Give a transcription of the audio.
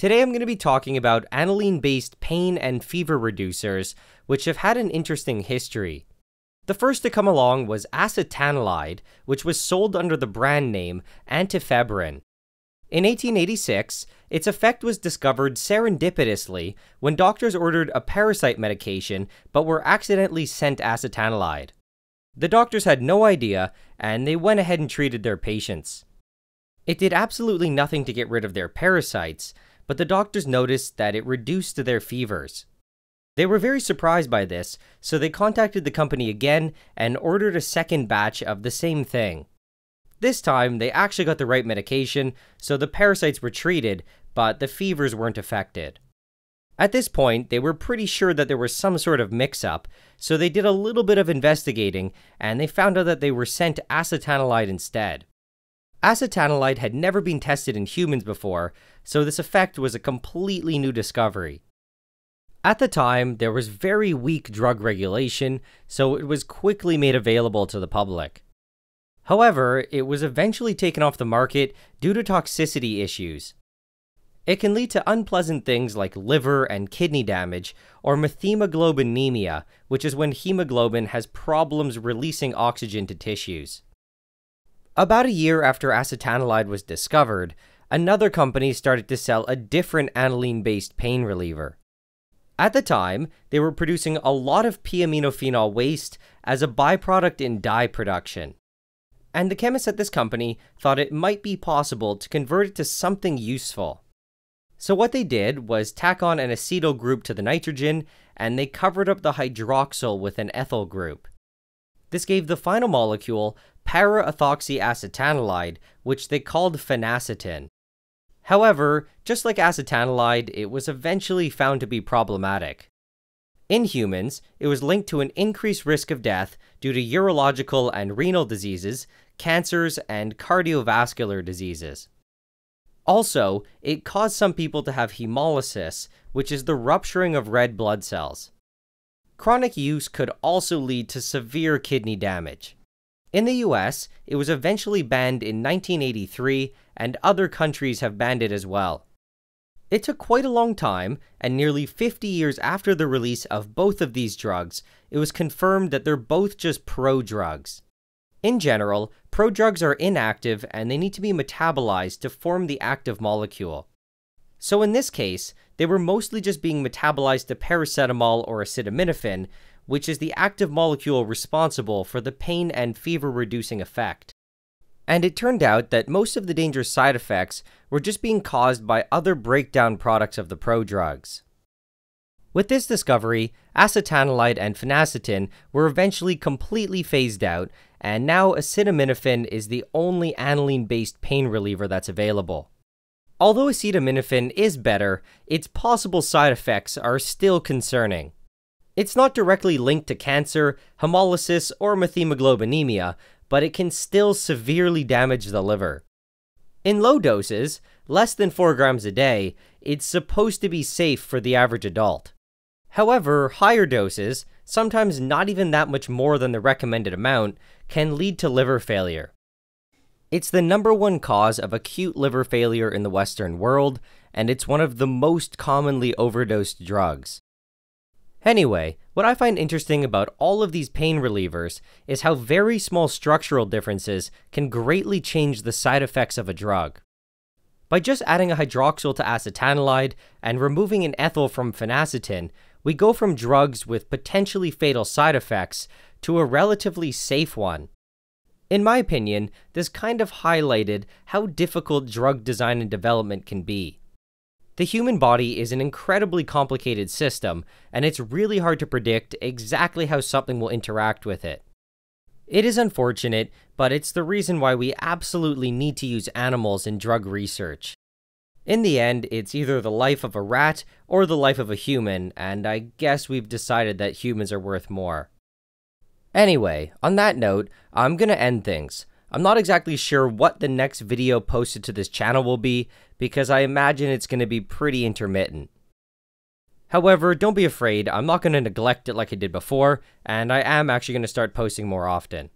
Today I'm going to be talking about aniline based pain and fever reducers, which have had an interesting history. The first to come along was acetanilide, which was sold under the brand name Antifebrin. In 1886, its effect was discovered serendipitously when doctors ordered a parasite medication but were accidentally sent acetanilide. The doctors had no idea, and they went ahead and treated their patients. It did absolutely nothing to get rid of their parasites, but the doctors noticed that it reduced their fevers. They were very surprised by this, so they contacted the company again and ordered a second batch of the same thing. This time, they actually got the right medication, so the parasites were treated, but the fevers weren't affected. At this point, they were pretty sure that there was some sort of mix up, so they did a little bit of investigating and they found out that they were sent acetanilide instead. Acetanilide had never been tested in humans before, so this effect was a completely new discovery. At the time, there was very weak drug regulation, so it was quickly made available to the public. However, it was eventually taken off the market due to toxicity issues. It can lead to unpleasant things like liver and kidney damage, or methemoglobinemia, which is when hemoglobin has problems releasing oxygen to tissues. About a year after acetanilide was discovered, another company started to sell a different aniline based pain reliever. At the time, they were producing a lot of p-aminophenol waste as a byproduct in dye production. And the chemists at this company thought it might be possible to convert it to something useful. So what they did was tack on an acetyl group to the nitrogen, and they covered up the hydroxyl with an ethyl group. This gave the final molecule para-ethoxyacetanilide, which they called phenacetin. However, just like acetanilide, it was eventually found to be problematic. In humans, it was linked to an increased risk of death due to urological and renal diseases, cancers, and cardiovascular diseases. Also, it caused some people to have hemolysis, which is the rupturing of red blood cells. Chronic use could also lead to severe kidney damage. In the US, it was eventually banned in 1983, and other countries have banned it as well. It took quite a long time, and nearly 50 years after the release of both of these drugs, it was confirmed that they're both just prodrugs. In general, prodrugs are inactive and they need to be metabolized to form the active molecule. So in this case, they were mostly just being metabolized to paracetamol or acetaminophen, which is the active molecule responsible for the pain and fever reducing effect. And it turned out that most of the dangerous side effects were just being caused by other breakdown products of the prodrugs. With this discovery, acetanilide and phenacetin were eventually completely phased out, and now acetaminophen is the only aniline based pain reliever that's available. Although acetaminophen is better, its possible side effects are still concerning. It's not directly linked to cancer, hemolysis, or methemoglobinemia, but it can still severely damage the liver. In low doses, less than 4 grams a day, it's supposed to be safe for the average adult. However, higher doses, sometimes not even that much more than the recommended amount, can lead to liver failure. It's the number one cause of acute liver failure in the Western world, and it's one of the most commonly overdosed drugs. Anyway, what I find interesting about all of these pain relievers is how very small structural differences can greatly change the side effects of a drug. By just adding a hydroxyl to acetanilide and removing an ethyl from phenacetin, we go from drugs with potentially fatal side effects to a relatively safe one. In my opinion, this kind of highlighted how difficult drug design and development can be. The human body is an incredibly complicated system, and it's really hard to predict exactly how something will interact with it. It is unfortunate, but it's the reason why we absolutely need to use animals in drug research. In the end, it's either the life of a rat or the life of a human, and I guess we've decided that humans are worth more. Anyway, on that note, I'm gonna end things. I'm not exactly sure what the next video posted to this channel will be, because I imagine it's gonna be pretty intermittent. However, don't be afraid, I'm not going to neglect it like I did before, and I am actually going to start posting more often.